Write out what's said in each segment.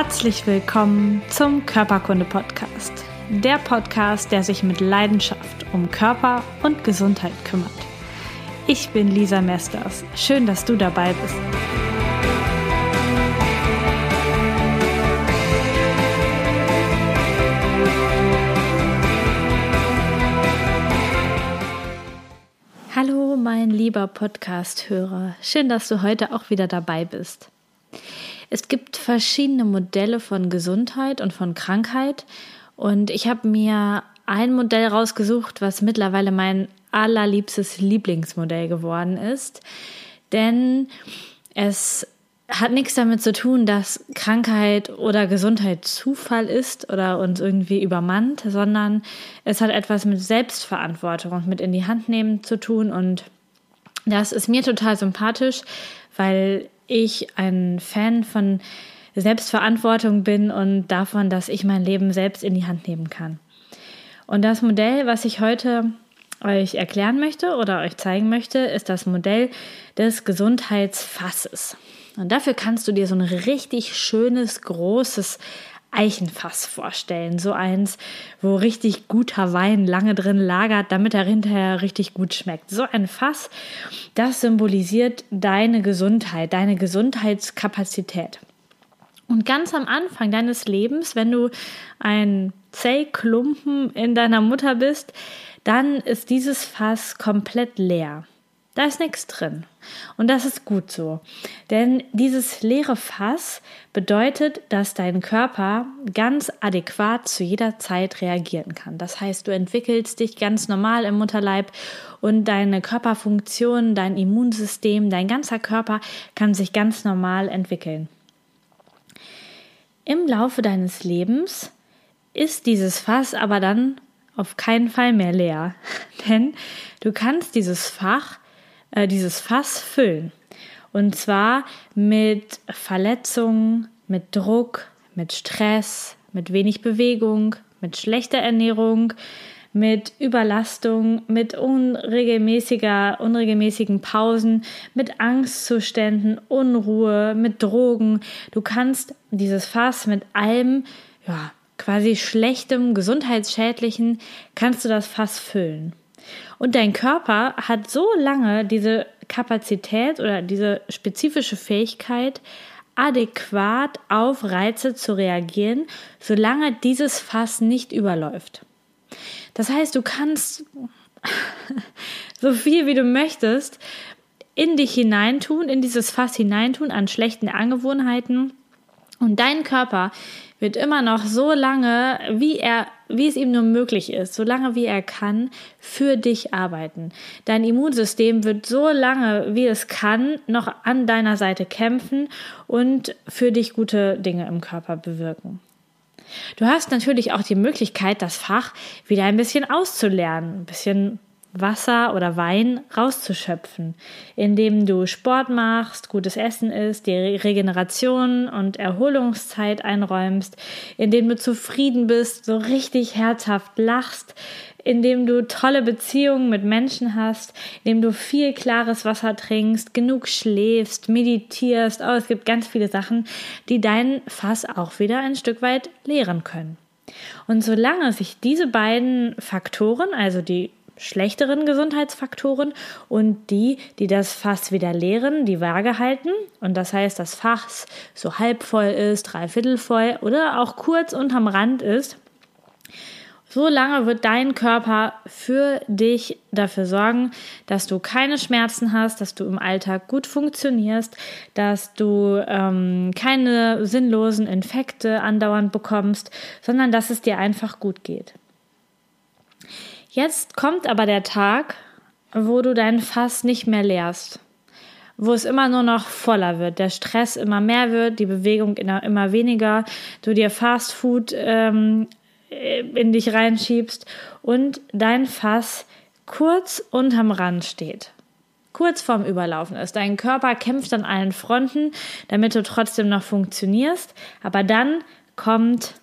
Herzlich willkommen zum Körperkunde-Podcast. Der Podcast, der sich mit Leidenschaft um Körper und Gesundheit kümmert. Ich bin Lisa Mesters. Schön, dass du dabei bist. Hallo, mein lieber Podcast-Hörer. Schön, dass du heute auch wieder dabei bist. Es gibt verschiedene Modelle von Gesundheit und von Krankheit. Und ich habe mir ein Modell rausgesucht, was mittlerweile mein allerliebstes Lieblingsmodell geworden ist. Denn es hat nichts damit zu tun, dass Krankheit oder Gesundheit Zufall ist oder uns irgendwie übermannt, sondern es hat etwas mit Selbstverantwortung und mit in die Hand nehmen zu tun. Und das ist mir total sympathisch, weil ich ein Fan von Selbstverantwortung bin und davon, dass ich mein Leben selbst in die Hand nehmen kann. Und das Modell, was ich heute euch erklären möchte oder euch zeigen möchte, ist das Modell des Gesundheitsfasses. Und dafür kannst du dir so ein richtig schönes, großes Eichenfass vorstellen. So eins, wo richtig guter Wein lange drin lagert, damit er hinterher richtig gut schmeckt. So ein Fass, das symbolisiert deine Gesundheit, deine Gesundheitskapazität. Und ganz am Anfang deines Lebens, wenn du ein Zellklumpen in deiner Mutter bist, dann ist dieses Fass komplett leer. Da ist nichts drin. Und das ist gut so. Denn dieses leere Fass bedeutet, dass dein Körper ganz adäquat zu jeder Zeit reagieren kann. Das heißt, du entwickelst dich ganz normal im Mutterleib und deine Körperfunktion, dein Immunsystem, dein ganzer Körper kann sich ganz normal entwickeln. Im Laufe deines Lebens ist dieses Fass aber dann auf keinen Fall mehr leer. Denn du kannst dieses Fach äh, dieses Fass füllen. Und zwar mit Verletzungen, mit Druck, mit Stress, mit wenig Bewegung, mit schlechter Ernährung, mit Überlastung, mit unregelmäßiger, unregelmäßigen Pausen, mit Angstzuständen, Unruhe, mit Drogen. Du kannst dieses Fass mit allem, ja, quasi schlechtem, gesundheitsschädlichen, kannst du das Fass füllen. Und dein Körper hat so lange diese Kapazität oder diese spezifische Fähigkeit, adäquat auf Reize zu reagieren, solange dieses Fass nicht überläuft. Das heißt, du kannst so viel wie du möchtest in dich hineintun, in dieses Fass hineintun an schlechten Angewohnheiten und dein Körper wird immer noch so lange, wie er, wie es ihm nur möglich ist, so lange wie er kann, für dich arbeiten. Dein Immunsystem wird so lange, wie es kann, noch an deiner Seite kämpfen und für dich gute Dinge im Körper bewirken. Du hast natürlich auch die Möglichkeit, das Fach wieder ein bisschen auszulernen, ein bisschen Wasser oder Wein rauszuschöpfen, indem du Sport machst, gutes Essen isst, die Regeneration und Erholungszeit einräumst, indem du zufrieden bist, so richtig herzhaft lachst, indem du tolle Beziehungen mit Menschen hast, indem du viel klares Wasser trinkst, genug schläfst, meditierst. Oh, es gibt ganz viele Sachen, die dein Fass auch wieder ein Stück weit leeren können. Und solange sich diese beiden Faktoren, also die schlechteren Gesundheitsfaktoren und die, die das Fass wieder leeren, die Waage halten. Und das heißt, das Fass so halb voll ist, dreiviertel voll oder auch kurz unterm Rand ist. So lange wird dein Körper für dich dafür sorgen, dass du keine Schmerzen hast, dass du im Alltag gut funktionierst, dass du ähm, keine sinnlosen Infekte andauernd bekommst, sondern dass es dir einfach gut geht. Jetzt kommt aber der Tag, wo du dein Fass nicht mehr leerst, wo es immer nur noch voller wird, der Stress immer mehr wird, die Bewegung immer weniger, du dir Fast Food ähm, in dich reinschiebst und dein Fass kurz unterm Rand steht kurz vorm Überlaufen ist. Dein Körper kämpft an allen Fronten, damit du trotzdem noch funktionierst. Aber dann kommt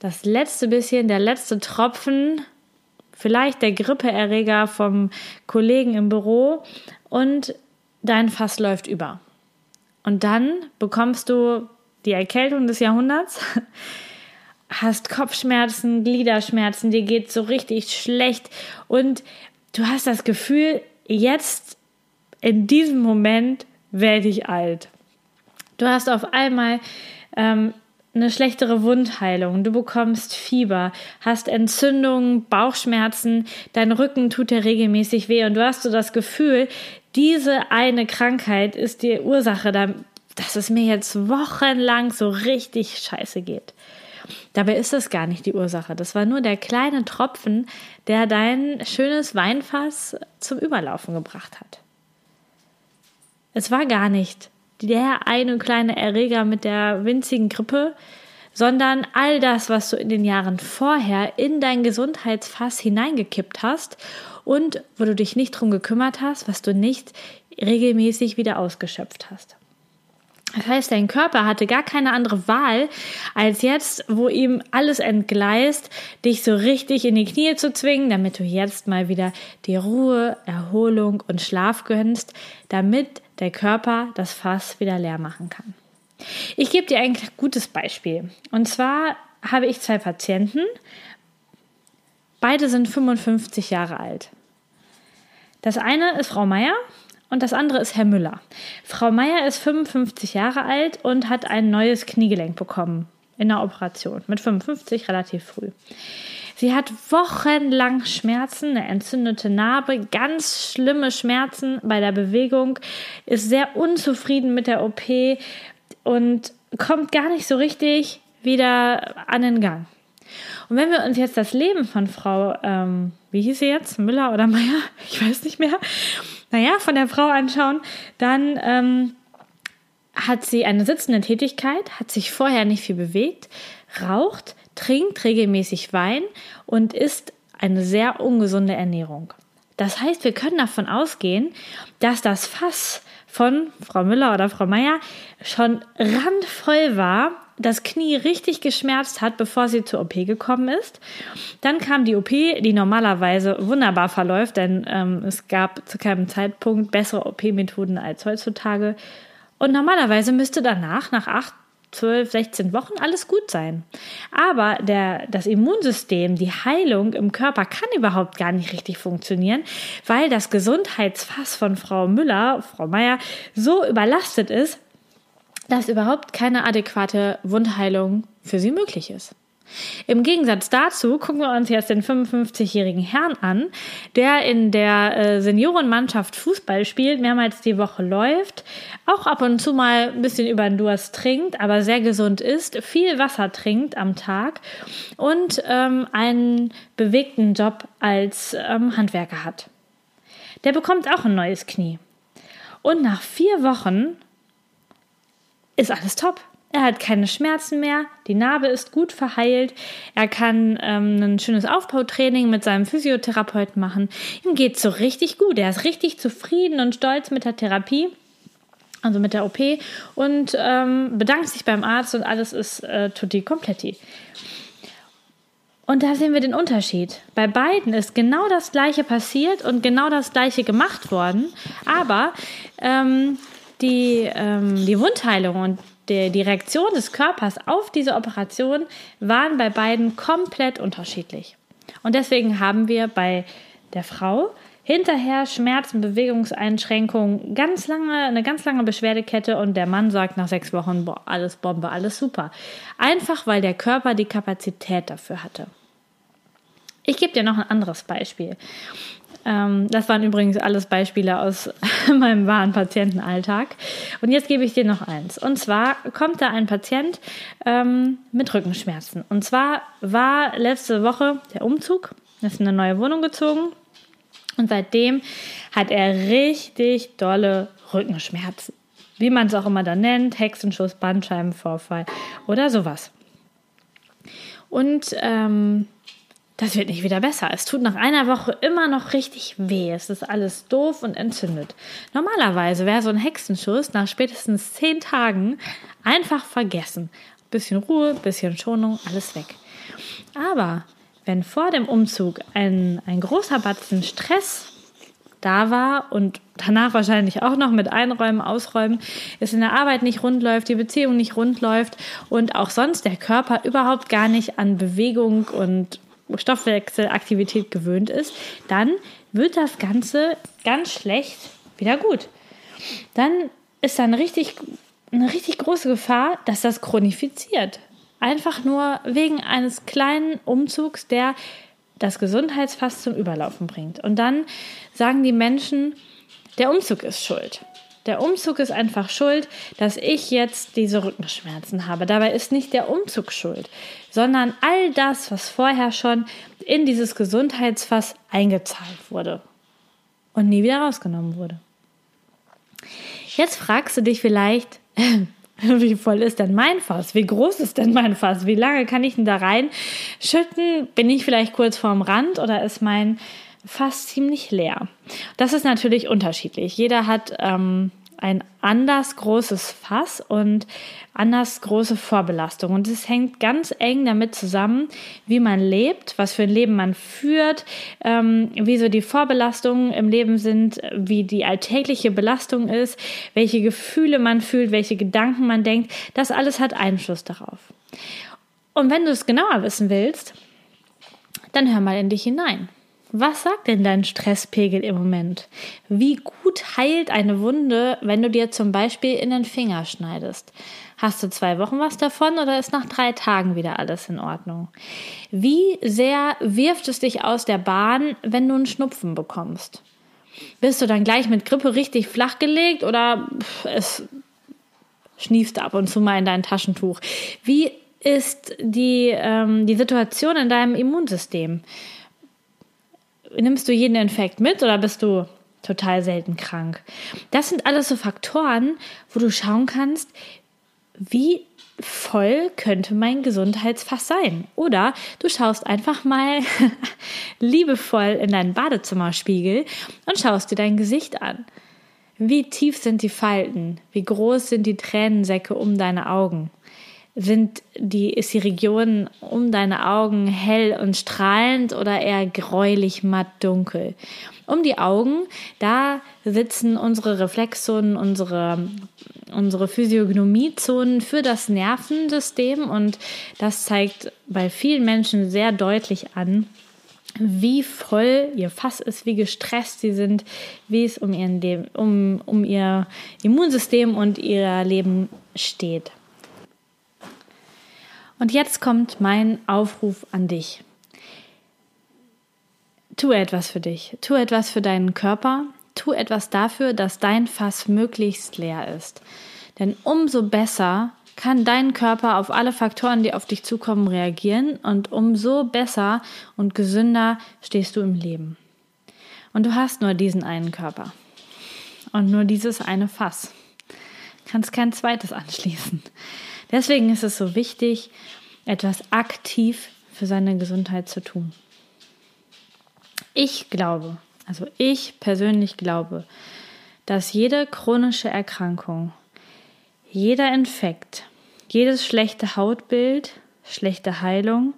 das letzte bisschen, der letzte Tropfen vielleicht der Grippeerreger vom Kollegen im Büro und dein Fass läuft über. Und dann bekommst du die Erkältung des Jahrhunderts, hast Kopfschmerzen, Gliederschmerzen, dir geht so richtig schlecht und du hast das Gefühl, jetzt in diesem Moment werde ich alt. Du hast auf einmal ähm, eine schlechtere Wundheilung, du bekommst Fieber, hast Entzündungen, Bauchschmerzen, dein Rücken tut dir regelmäßig weh und du hast so das Gefühl, diese eine Krankheit ist die Ursache, dass es mir jetzt wochenlang so richtig scheiße geht. Dabei ist das gar nicht die Ursache. Das war nur der kleine Tropfen, der dein schönes Weinfass zum Überlaufen gebracht hat. Es war gar nicht der eine kleine Erreger mit der winzigen Grippe, sondern all das, was du in den Jahren vorher in dein Gesundheitsfass hineingekippt hast und wo du dich nicht drum gekümmert hast, was du nicht regelmäßig wieder ausgeschöpft hast. Das heißt, dein Körper hatte gar keine andere Wahl, als jetzt, wo ihm alles entgleist, dich so richtig in die Knie zu zwingen, damit du jetzt mal wieder die Ruhe, Erholung und Schlaf gönnst, damit der Körper das Fass wieder leer machen kann. Ich gebe dir ein gutes Beispiel. Und zwar habe ich zwei Patienten. Beide sind 55 Jahre alt. Das eine ist Frau Meier und das andere ist Herr Müller. Frau Meier ist 55 Jahre alt und hat ein neues Kniegelenk bekommen in der Operation mit 55 relativ früh. Sie hat wochenlang Schmerzen, eine entzündete Narbe, ganz schlimme Schmerzen bei der Bewegung, ist sehr unzufrieden mit der OP und kommt gar nicht so richtig wieder an den Gang. Und wenn wir uns jetzt das Leben von Frau, ähm, wie hieß sie jetzt, Müller oder Meier, ich weiß nicht mehr, naja, von der Frau anschauen, dann ähm, hat sie eine sitzende Tätigkeit, hat sich vorher nicht viel bewegt, raucht, trinkt regelmäßig Wein und isst eine sehr ungesunde Ernährung. Das heißt, wir können davon ausgehen, dass das Fass von Frau Müller oder Frau Meier schon randvoll war, das Knie richtig geschmerzt hat, bevor sie zur OP gekommen ist. Dann kam die OP, die normalerweise wunderbar verläuft, denn ähm, es gab zu keinem Zeitpunkt bessere OP-Methoden als heutzutage. Und normalerweise müsste danach, nach acht 12, 16 Wochen alles gut sein. Aber der, das Immunsystem, die Heilung im Körper kann überhaupt gar nicht richtig funktionieren, weil das Gesundheitsfass von Frau Müller, Frau Meier, so überlastet ist, dass überhaupt keine adäquate Wundheilung für sie möglich ist. Im Gegensatz dazu gucken wir uns jetzt den 55-jährigen Herrn an, der in der äh, Seniorenmannschaft Fußball spielt, mehrmals die Woche läuft, auch ab und zu mal ein bisschen über den Durst trinkt, aber sehr gesund ist, viel Wasser trinkt am Tag und ähm, einen bewegten Job als ähm, Handwerker hat. Der bekommt auch ein neues Knie. Und nach vier Wochen ist alles top. Er hat keine Schmerzen mehr, die Narbe ist gut verheilt, er kann ähm, ein schönes Aufbautraining mit seinem Physiotherapeuten machen. Ihm geht so richtig gut, er ist richtig zufrieden und stolz mit der Therapie, also mit der OP und ähm, bedankt sich beim Arzt und alles ist äh, tutti completi. Und da sehen wir den Unterschied. Bei beiden ist genau das Gleiche passiert und genau das Gleiche gemacht worden, aber ähm, die, ähm, die Wundheilung und der, die Reaktion des Körpers auf diese Operation waren bei beiden komplett unterschiedlich. Und deswegen haben wir bei der Frau hinterher Schmerzen, Bewegungseinschränkungen, ganz lange, eine ganz lange Beschwerdekette und der Mann sagt nach sechs Wochen, boah, alles Bombe, alles super. Einfach weil der Körper die Kapazität dafür hatte. Ich gebe dir noch ein anderes Beispiel. Ähm, das waren übrigens alles Beispiele aus meinem wahren Patientenalltag. Und jetzt gebe ich dir noch eins. Und zwar kommt da ein Patient ähm, mit Rückenschmerzen. Und zwar war letzte Woche der Umzug, er ist in eine neue Wohnung gezogen. Und seitdem hat er richtig dolle Rückenschmerzen. Wie man es auch immer dann nennt, Hexenschuss, Bandscheibenvorfall oder sowas. Und ähm, das wird nicht wieder besser. Es tut nach einer Woche immer noch richtig weh. Es ist alles doof und entzündet. Normalerweise wäre so ein Hexenschuss nach spätestens zehn Tagen einfach vergessen. Bisschen Ruhe, bisschen Schonung, alles weg. Aber wenn vor dem Umzug ein, ein großer Batzen Stress da war und danach wahrscheinlich auch noch mit Einräumen, Ausräumen, es in der Arbeit nicht rund läuft, die Beziehung nicht rund läuft und auch sonst der Körper überhaupt gar nicht an Bewegung und Stoffwechselaktivität gewöhnt ist, dann wird das Ganze ganz schlecht wieder gut. Dann ist da eine richtig, eine richtig große Gefahr, dass das chronifiziert. Einfach nur wegen eines kleinen Umzugs, der das Gesundheitsfass zum Überlaufen bringt. Und dann sagen die Menschen, der Umzug ist schuld. Der Umzug ist einfach schuld, dass ich jetzt diese Rückenschmerzen habe. Dabei ist nicht der Umzug schuld, sondern all das, was vorher schon in dieses Gesundheitsfass eingezahlt wurde und nie wieder rausgenommen wurde. Jetzt fragst du dich vielleicht, wie voll ist denn mein Fass? Wie groß ist denn mein Fass? Wie lange kann ich denn da reinschütten? Bin ich vielleicht kurz vorm Rand oder ist mein Fass ziemlich leer? Das ist natürlich unterschiedlich. Jeder hat ähm, ein anders großes Fass und anders große Vorbelastung. Und es hängt ganz eng damit zusammen, wie man lebt, was für ein Leben man führt, ähm, wie so die Vorbelastungen im Leben sind, wie die alltägliche Belastung ist, welche Gefühle man fühlt, welche Gedanken man denkt. Das alles hat Einfluss darauf. Und wenn du es genauer wissen willst, dann hör mal in dich hinein. Was sagt denn dein Stresspegel im Moment? Wie gut heilt eine Wunde, wenn du dir zum Beispiel in den Finger schneidest? Hast du zwei Wochen was davon oder ist nach drei Tagen wieder alles in Ordnung? Wie sehr wirft es dich aus der Bahn, wenn du einen Schnupfen bekommst? Bist du dann gleich mit Grippe richtig flachgelegt oder es schniefst ab und zu mal in dein Taschentuch? Wie ist die, ähm, die Situation in deinem Immunsystem? Nimmst du jeden Infekt mit oder bist du total selten krank? Das sind alles so Faktoren, wo du schauen kannst, wie voll könnte mein Gesundheitsfass sein. Oder du schaust einfach mal liebevoll in deinen Badezimmerspiegel und schaust dir dein Gesicht an. Wie tief sind die Falten? Wie groß sind die Tränensäcke um deine Augen? Sind die, ist die Region um deine Augen hell und strahlend oder eher gräulich matt dunkel? Um die Augen, da sitzen unsere Reflexzonen, unsere, unsere Physiognomiezonen für das Nervensystem und das zeigt bei vielen Menschen sehr deutlich an, wie voll ihr Fass ist, wie gestresst sie sind, wie es um, ihren um, um ihr Immunsystem und ihr Leben steht. Und jetzt kommt mein Aufruf an dich. Tu etwas für dich, tu etwas für deinen Körper, tu etwas dafür, dass dein Fass möglichst leer ist. Denn umso besser kann dein Körper auf alle Faktoren, die auf dich zukommen, reagieren und umso besser und gesünder stehst du im Leben. Und du hast nur diesen einen Körper und nur dieses eine Fass. Kannst kein zweites anschließen. Deswegen ist es so wichtig, etwas aktiv für seine Gesundheit zu tun. Ich glaube, also ich persönlich glaube, dass jede chronische Erkrankung, jeder Infekt, jedes schlechte Hautbild, schlechte Heilung,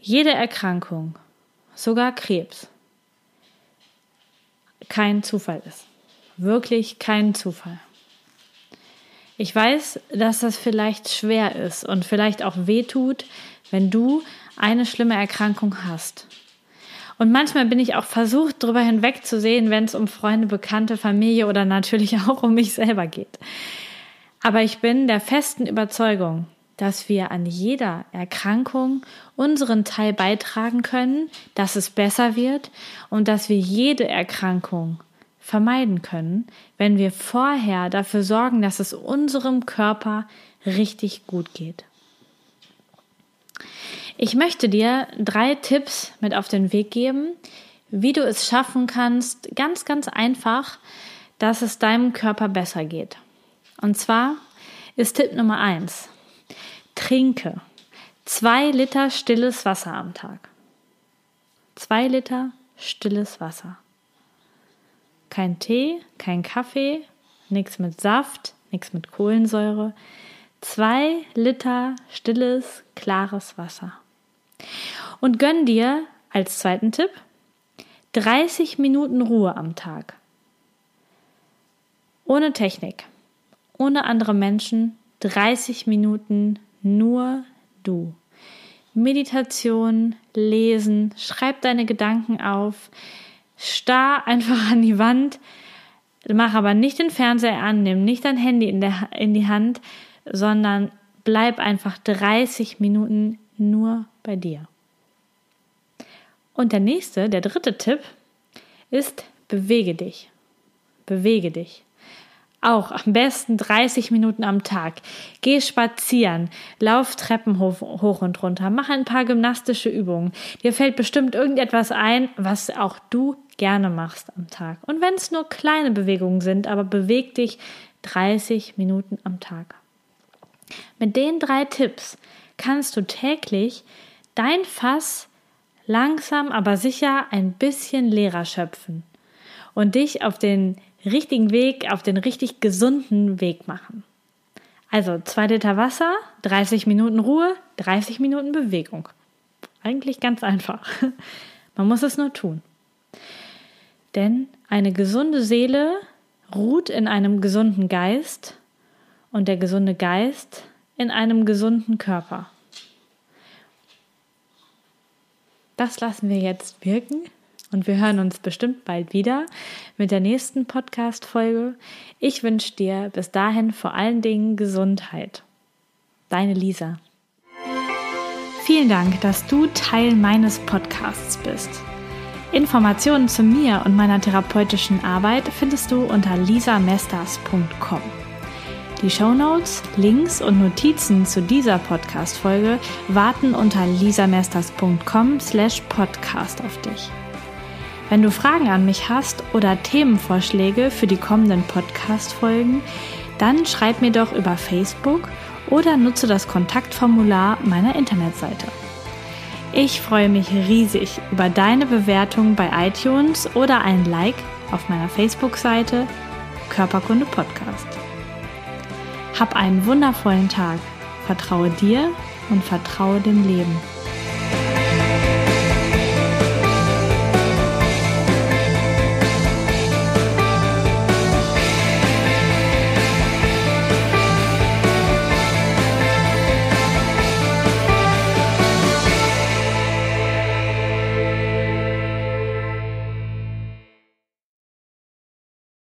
jede Erkrankung, sogar Krebs, kein Zufall ist. Wirklich kein Zufall. Ich weiß, dass das vielleicht schwer ist und vielleicht auch wehtut, wenn du eine schlimme Erkrankung hast. Und manchmal bin ich auch versucht, darüber hinwegzusehen, wenn es um Freunde, Bekannte, Familie oder natürlich auch um mich selber geht. Aber ich bin der festen Überzeugung, dass wir an jeder Erkrankung unseren Teil beitragen können, dass es besser wird und dass wir jede Erkrankung vermeiden können, wenn wir vorher dafür sorgen, dass es unserem Körper richtig gut geht. Ich möchte dir drei Tipps mit auf den Weg geben, wie du es schaffen kannst, ganz, ganz einfach, dass es deinem Körper besser geht. Und zwar ist Tipp Nummer eins: Trinke zwei Liter stilles Wasser am Tag. Zwei Liter stilles Wasser. Kein Tee, kein Kaffee, nichts mit Saft, nichts mit Kohlensäure. Zwei Liter stilles, klares Wasser. Und gönn dir als zweiten Tipp 30 Minuten Ruhe am Tag. Ohne Technik, ohne andere Menschen, 30 Minuten nur du. Meditation, lesen, schreib deine Gedanken auf, starr einfach an die Wand, mach aber nicht den Fernseher an, nimm nicht dein Handy in, der, in die Hand, sondern bleib einfach 30 Minuten nur bei dir. Und der nächste, der dritte Tipp ist, bewege dich. Bewege dich. Auch am besten 30 Minuten am Tag. Geh spazieren, lauf Treppen hoch, hoch, und runter, mach ein paar gymnastische Übungen. Dir fällt bestimmt irgendetwas ein, was auch du gerne machst am Tag. Und wenn es nur kleine Bewegungen sind, aber beweg dich 30 Minuten am Tag. Mit den drei Tipps kannst du täglich dein Fass langsam aber sicher ein bisschen leerer schöpfen und dich auf den richtigen Weg, auf den richtig gesunden Weg machen. Also zwei Liter Wasser, 30 Minuten Ruhe, 30 Minuten Bewegung. Eigentlich ganz einfach. Man muss es nur tun. Denn eine gesunde Seele ruht in einem gesunden Geist und der gesunde Geist in einem gesunden Körper. Das lassen wir jetzt wirken und wir hören uns bestimmt bald wieder mit der nächsten Podcast-Folge. Ich wünsche dir bis dahin vor allen Dingen Gesundheit. Deine Lisa. Vielen Dank, dass du Teil meines Podcasts bist. Informationen zu mir und meiner therapeutischen Arbeit findest du unter lisamesters.com. Die Shownotes, Links und Notizen zu dieser Podcast-Folge warten unter lisamesters.com slash podcast auf dich. Wenn du Fragen an mich hast oder Themenvorschläge für die kommenden Podcast-Folgen, dann schreib mir doch über Facebook oder nutze das Kontaktformular meiner Internetseite. Ich freue mich riesig über deine Bewertung bei iTunes oder ein Like auf meiner Facebook-Seite Körperkunde Podcast. Hab einen wundervollen Tag. Vertraue dir und vertraue dem Leben.